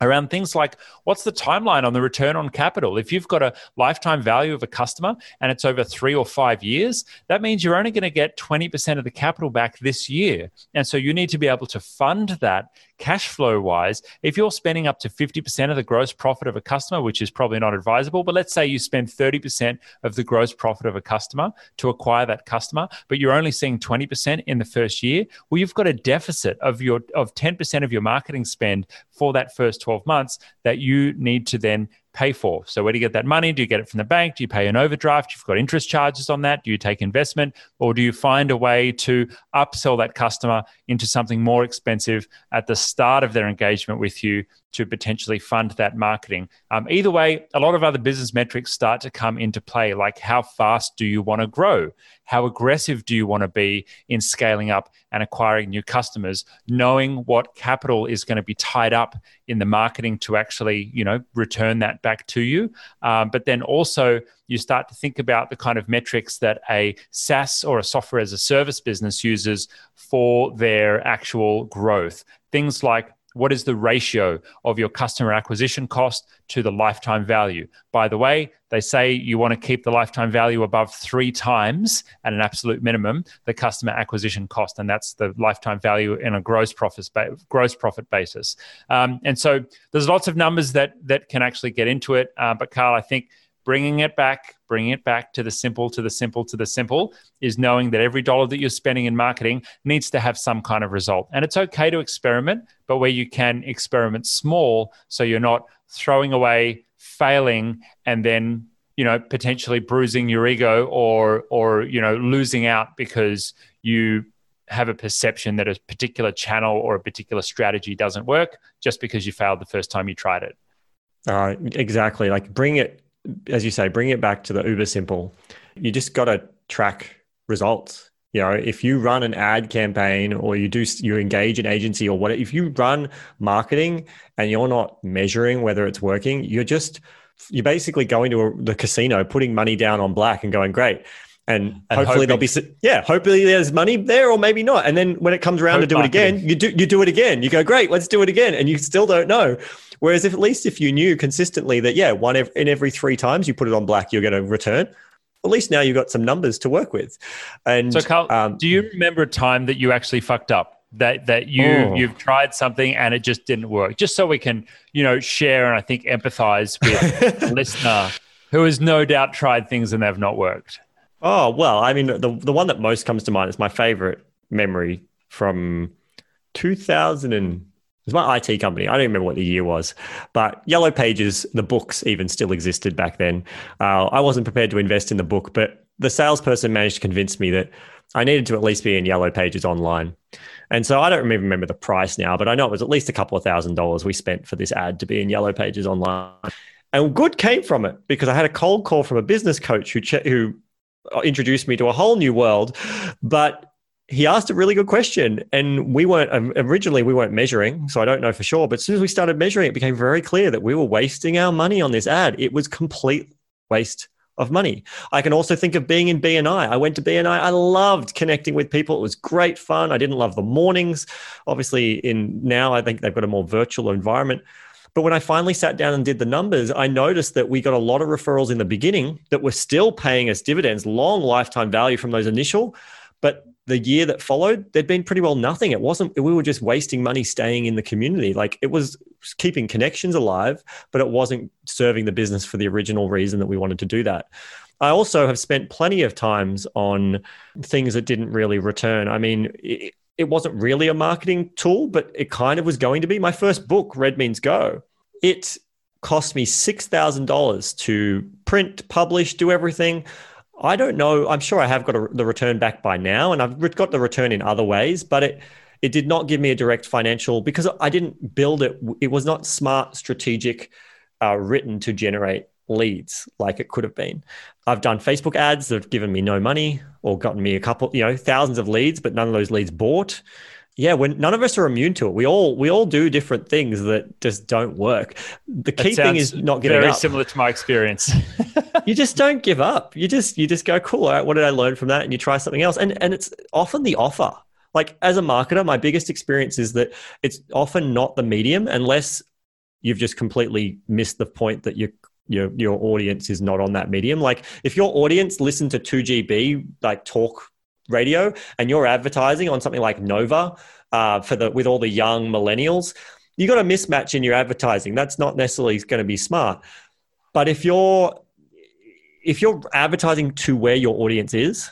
around things like what's the timeline on the return on capital? If you've got a lifetime value of a customer and it's over three or five years, that means you're only going to get 20% of the capital back this year. And so you need to be able to fund that cash flow wise. If you're spending up to 50% of the gross profit of a customer, which is probably not advisable, but let's say you spend 30% of the gross profit of a customer to acquire that customer, but you're only seeing 20% in the first year, well, you've got a deficit of your of 10% of your marketing spend for that first 12 months that you need to then pay for. So, where do you get that money? Do you get it from the bank? Do you pay an overdraft? You've got interest charges on that. Do you take investment? Or do you find a way to upsell that customer into something more expensive at the start of their engagement with you to potentially fund that marketing? Um, either way, a lot of other business metrics start to come into play, like how fast do you want to grow? How aggressive do you want to be in scaling up and acquiring new customers, knowing what capital is going to be tied up in the marketing to actually, you know, return that back to you. Um, but then also you start to think about the kind of metrics that a SaaS or a software as a service business uses for their actual growth. Things like what is the ratio of your customer acquisition cost to the lifetime value? By the way, they say you want to keep the lifetime value above three times at an absolute minimum the customer acquisition cost, and that's the lifetime value in a gross profit gross profit basis. Um, and so there's lots of numbers that that can actually get into it. Uh, but Carl, I think bringing it back, bringing it back to the simple, to the simple, to the simple is knowing that every dollar that you're spending in marketing needs to have some kind of result. And it's okay to experiment, but where you can experiment small so you're not throwing away, failing, and then you know potentially bruising your ego or or you know losing out because you have a perception that a particular channel or a particular strategy doesn't work just because you failed the first time you tried it. Uh, exactly. Like bring it as you say, bring it back to the uber simple. You just got to track results. You know, if you run an ad campaign or you do you engage an agency or what, if you run marketing and you're not measuring whether it's working, you're just you're basically going to a, the casino, putting money down on black and going great. And, and hopefully hoping. there'll be yeah, hopefully there's money there or maybe not. And then when it comes around Hope to do marketing. it again, you do you do it again. You go great, let's do it again, and you still don't know. Whereas if at least if you knew consistently that yeah, one in every three times you put it on black, you're going to return. At least now you've got some numbers to work with. And so, Carl, um, do you remember a time that you actually fucked up? That that you oh. you've tried something and it just didn't work. Just so we can you know share and I think empathize with [laughs] the listener who has no doubt tried things and they've not worked. Oh well, I mean the the one that most comes to mind is my favorite memory from 2000 and it was my IT company. I don't remember what the year was, but Yellow Pages, the books even still existed back then. Uh, I wasn't prepared to invest in the book, but the salesperson managed to convince me that I needed to at least be in Yellow Pages online. And so I don't even remember the price now, but I know it was at least a couple of thousand dollars we spent for this ad to be in Yellow Pages online. And good came from it because I had a cold call from a business coach who, che- who introduced me to a whole new world. But he asked a really good question and we weren't um, originally we weren't measuring so i don't know for sure but as soon as we started measuring it became very clear that we were wasting our money on this ad. It was complete waste of money. I can also think of being in bni i. Went to bni i loved connecting with people. It was great fun. I didn't love the mornings. Obviously in now i think they've got a more virtual environment but when I finally sat down and did the numbers, I noticed that we got a lot of referrals in the beginning that were still paying us dividends, long lifetime value from those initial. But the year that followed, there'd been pretty well nothing. It wasn't, we were just wasting money staying in the community. Like it was keeping connections alive, but it wasn't serving the business for the original reason that we wanted to do that. I also have spent plenty of times on things that didn't really return. I mean, it, wasn't really a marketing tool, but it kind of was going to be. My first book, Red Means Go, it cost me $6,000 to print, publish, do everything. I don't know. I'm sure I have got a, the return back by now, and I've got the return in other ways, but it it did not give me a direct financial because I didn't build it. It was not smart, strategic, uh, written to generate leads like it could have been. I've done Facebook ads that have given me no money or gotten me a couple, you know, thousands of leads, but none of those leads bought. Yeah when none of us are immune to it. We all we all do different things that just don't work. The key thing is not giving very up. Very similar to my experience. [laughs] You just don't give up. You just you just go cool all right what did i learn from that? And you try something else. And and it's often the offer. Like as a marketer my biggest experience is that it's often not the medium unless you've just completely missed the point that your your your audience is not on that medium like if your audience listen to 2gb like talk radio and you're advertising on something like Nova uh, for the with all the young millennials, you got a mismatch in your advertising. That's not necessarily going to be smart. But if you're if you're advertising to where your audience is,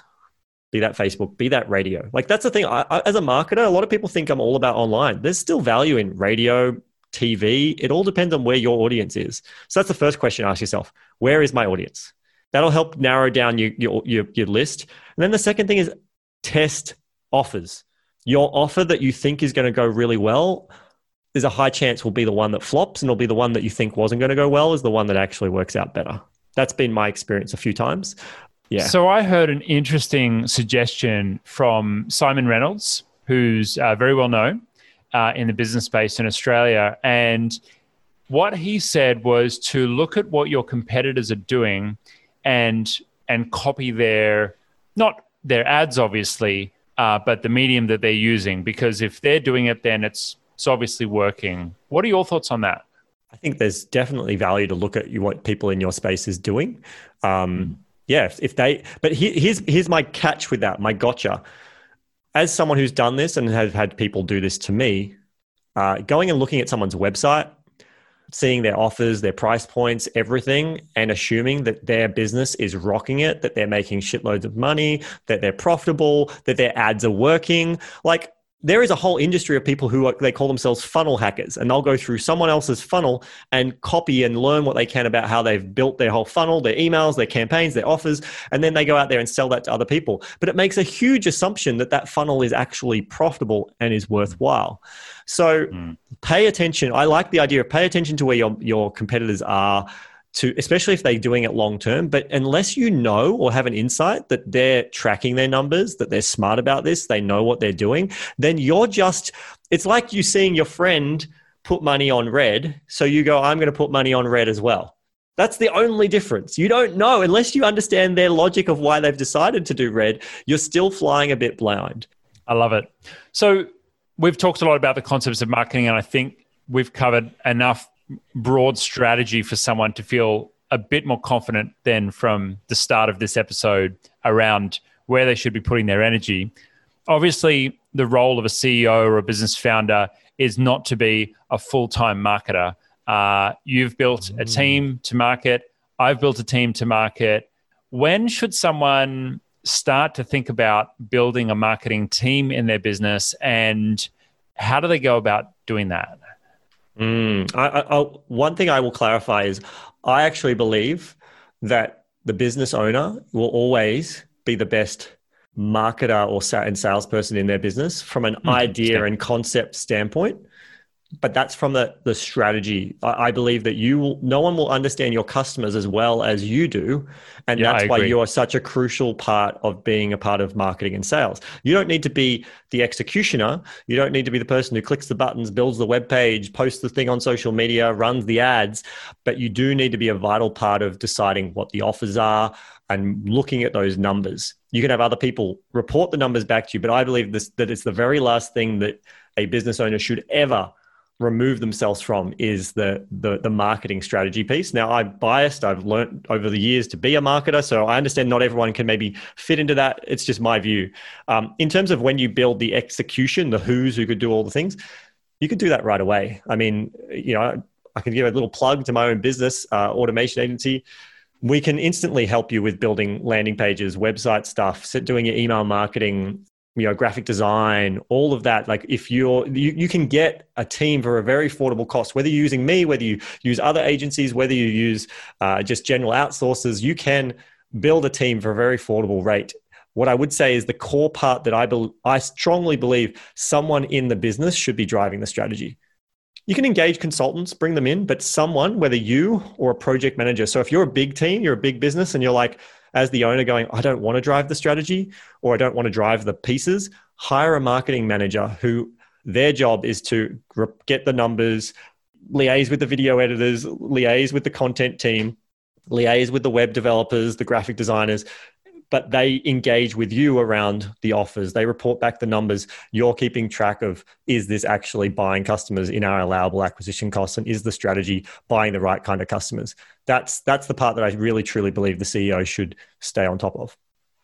be that Facebook, be that radio. Like that's the thing. I, I, as a marketer, a lot of people think I'm all about online. There's still value in radio, TV. It all depends on where your audience is. So that's the first question. Ask yourself: Where is my audience? That'll help narrow down your, your, your, your list. And then the second thing is test offers. Your offer that you think is going to go really well, there's a high chance will be the one that flops and it'll be the one that you think wasn't going to go well is the one that actually works out better. That's been my experience a few times. Yeah. So I heard an interesting suggestion from Simon Reynolds, who's uh, very well known uh, in the business space in Australia. And what he said was to look at what your competitors are doing and and copy their not their ads obviously uh, but the medium that they're using because if they're doing it then it's it's obviously working. What are your thoughts on that? I think there's definitely value to look at what people in your space is doing. Um, mm. Yeah, if, if, they, but here's here's my catch with that, my gotcha. As someone who's done this and has had people do this to me, uh, going and looking at someone's website, seeing their offers, their price points, everything, and assuming that their business is rocking it, that they're making shitloads of money, that they're profitable, that their ads are working. Like there is a whole industry of people who are, they call themselves funnel hackers and they'll go through someone else's funnel and copy and learn what they can about how they've built their whole funnel their emails their campaigns their offers and then they go out there and sell that to other people. But it makes a huge assumption that that funnel is actually profitable and is worthwhile. So mm. pay attention. I like the idea of pay attention to where your, your competitors are to especially if they're doing it long term but unless you know or have an insight that they're tracking their numbers that they're smart about this they know what they're doing then you're just it's like you seeing your friend put money on red so you go i'm going to put money on red as well. That's the only difference. You don't know unless you understand their logic of why they've decided to do red you're still flying a bit blind. I love it. So we've talked a lot about the concepts of marketing and i think we've covered enough broad strategy for someone to feel a bit more confident than from the start of this episode around where they should be putting their energy. Obviously, the role of a CEO or a business founder is not to be a full time marketer. Uh, you've built a mm. team to market. I've built a team to market. When should someone start to think about building a marketing team in their business and how do they go about doing that? Mm, I, I, one thing I will clarify is I actually believe that the business owner will always be the best marketer or and salesperson in their business from an mm, idea and concept standpoint but that's from the, the strategy. I, I, believe that you will, no one will understand your customers as well as you do. And yeah, that's why you are such a crucial part of being a part of marketing and sales. You don't need to be the executioner. You don't need to be the person who clicks the buttons, builds the web page, posts the thing on social media, runs the ads. But you do need to be a vital part of deciding what the offers are and looking at those numbers. You can have other people report the numbers back to you, but I believe this, that it's the very last thing that a business owner should ever remove themselves from is the, the the marketing strategy piece. Now I'm biased. I've learned over the years to be a marketer, so I understand not everyone can maybe fit into that. It's just my view. Um, in terms of when you build the execution, the who's who could do all the things, you could do that right away. I mean, you know, I can give a little plug to my own business, uh, automation agency. We can instantly help you with building landing pages, website stuff, doing your email marketing, you know graphic design all of that like if you're you, you can get a team for a very affordable cost. Whether you're using me whether you use other agencies whether you use uh, just general outsources you can build a team for a very affordable rate. What i would say is the core part that i be- i strongly believe someone in the business should be driving the strategy. You can engage consultants bring them in but someone whether you or a project manager so if you're a big team you're a big business and you're like as the owner going, I don't want to drive the strategy or I don't want to drive the pieces, hire a marketing manager who their job is to get the numbers, liaise with the video editors, liaise with the content team, liaise with the web developers, the graphic designers, but they engage with you around the offers. They report back the numbers. You're keeping track of is this actually buying customers in our allowable acquisition costs, and is the strategy buying the right kind of customers? That's that's the part that I really truly believe the CEO should stay on top of.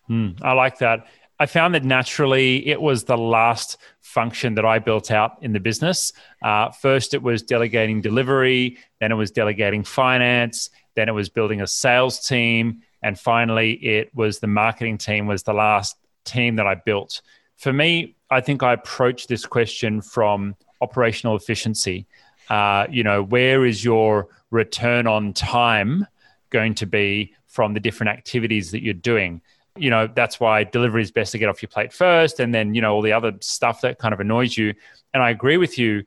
Hmm, I like that. I found that naturally it was the last function that I built out in the business. Uh, first, it was delegating delivery, then it was delegating finance, then it was building a sales team, and finally it was the marketing team was the last team that i built. For me i think i approached this question from operational efficiency. Uh, you know where is your return on time going to be from the different activities that you're doing? You know that's why delivery is best to get off your plate first and then you know all the other stuff that kind of annoys you. And i agree with you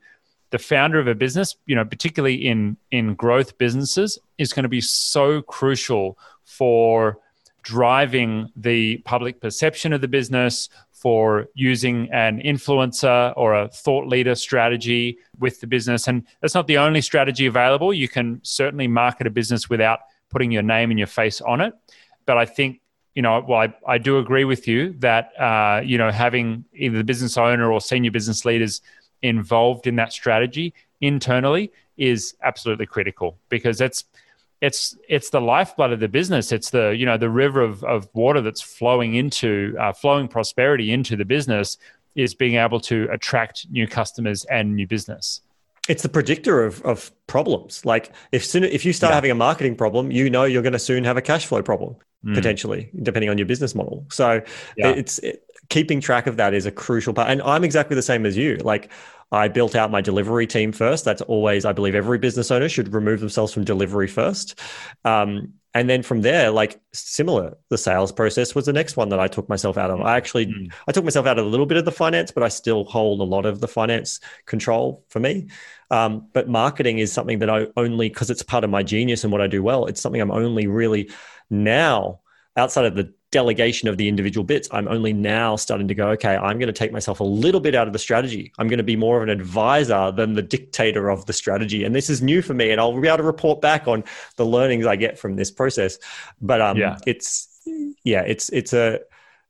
the founder of a business you know particularly in in growth businesses is going to be so crucial for driving the public perception of the business, for using an influencer or a thought leader strategy with the business. And that's not the only strategy available. You can certainly market a business without putting your name and your face on it. But I think, you know, well, I, I do agree with you that, uh, you know, having either the business owner or senior business leaders involved in that strategy internally is absolutely critical because it's it's it's the lifeblood of the business. It's the you know the river of, of water that's flowing into uh, flowing prosperity into the business is being able to attract new customers and new business. It's the predictor of, of problems. Like if soon if you start yeah. having a marketing problem, you know you're going to soon have a cash flow problem mm. potentially, depending on your business model. So yeah. it's it, keeping track of that is a crucial part. And I'm exactly the same as you. Like I built out my delivery team first. That's always, I believe, every business owner should remove themselves from delivery first. Um, and then from there, like similar, the sales process was the next one that I took myself out of. I actually, mm-hmm. I took myself out of a little bit of the finance, but I still hold a lot of the finance control for me. Um, but marketing is something that I only, because it's part of my genius and what I do well, it's something I'm only really now outside of the delegation of the individual bits, I'm only now starting to go, okay, I'm going to take myself a little bit out of the strategy. I'm going to be more of an advisor than the dictator of the strategy. And this is new for me. And I'll be able to report back on the learnings I get from this process. But um, yeah. it's, yeah, it's, it's a,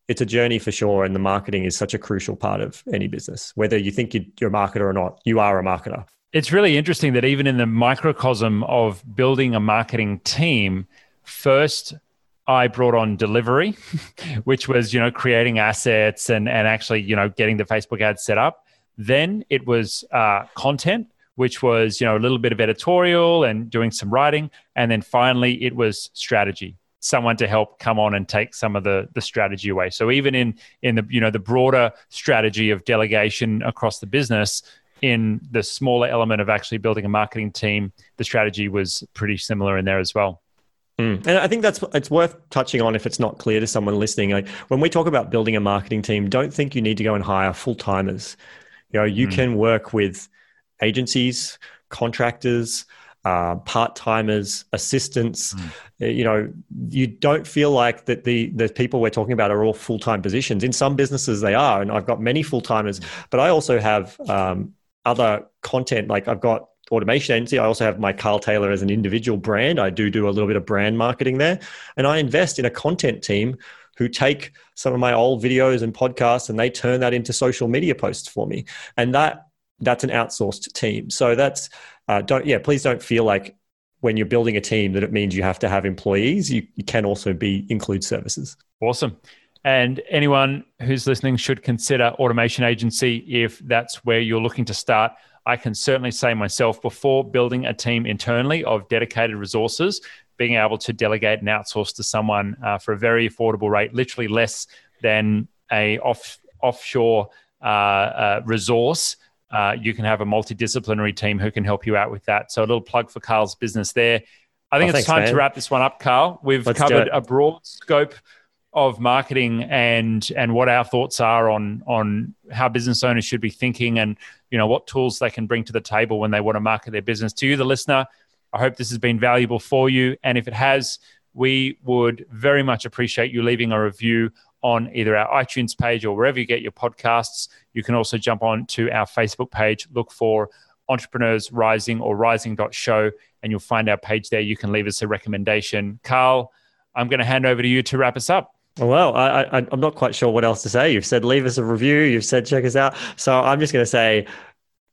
it's a journey for sure. And the marketing is such a crucial part of any business. Whether you think you're a marketer or not, you are a marketer. It's really interesting that even in the microcosm of building a marketing team, first I brought on delivery, [laughs] which was, you know, creating assets and, and actually, you know, getting the Facebook ads set up. Then it was uh, content, which was, you know, a little bit of editorial and doing some writing. And then finally it was strategy, someone to help come on and take some of the, the strategy away. So even in, in the, you know, the broader strategy of delegation across the business, in the smaller element of actually building a marketing team, the strategy was pretty similar in there as well. Mm. And I think that's it's worth touching on if it's not clear to someone listening. Like when we talk about building a marketing team, don't think you need to go and hire full timers. You know, you mm. can work with agencies, contractors, uh, part timers, assistants. Mm. You know, you don't feel like that the the people we're talking about are all full time positions. In some businesses, they are, and I've got many full timers, but I also have um, other content. Like I've got automation agency. I also have my Carl Taylor as an individual brand. I do do a little bit of brand marketing there. And I invest in a content team who take some of my old videos and podcasts and they turn that into social media posts for me. And that that's an outsourced team. So that's uh, don't yeah, please don't feel like when you're building a team that it means you have to have employees. You, you can also be include services. Awesome. And anyone who's listening should consider automation agency if that's where you're looking to start. I can certainly say myself before building a team internally of dedicated resources, being able to delegate and outsource to someone uh, for a very affordable rate, literally less than a off, offshore uh, uh, resource. Uh, you can have a multidisciplinary team who can help you out with that. So a little plug for Carl's business there. I think oh, it's thanks, time man. to wrap this one up, Carl. We've Let's covered a broad scope of marketing and and what our thoughts are on on how business owners should be thinking and you know what tools they can bring to the table when they want to market their business to you the listener i hope this has been valuable for you and if it has we would very much appreciate you leaving a review on either our iTunes page or wherever you get your podcasts. You can also jump on to our Facebook page, look for Entrepreneurs Rising or rising.show, and you'll find our page there. You can leave us a recommendation. Carl, I'm going to hand over to you to wrap us up. Well, I, I, I'm not quite sure what else to say. You've said leave us a review. You've said check us out. So I'm just going to say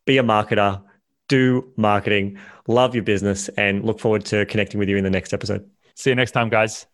be a marketer, do marketing, love your business, and look forward to connecting with you in the next episode. See you next time, guys.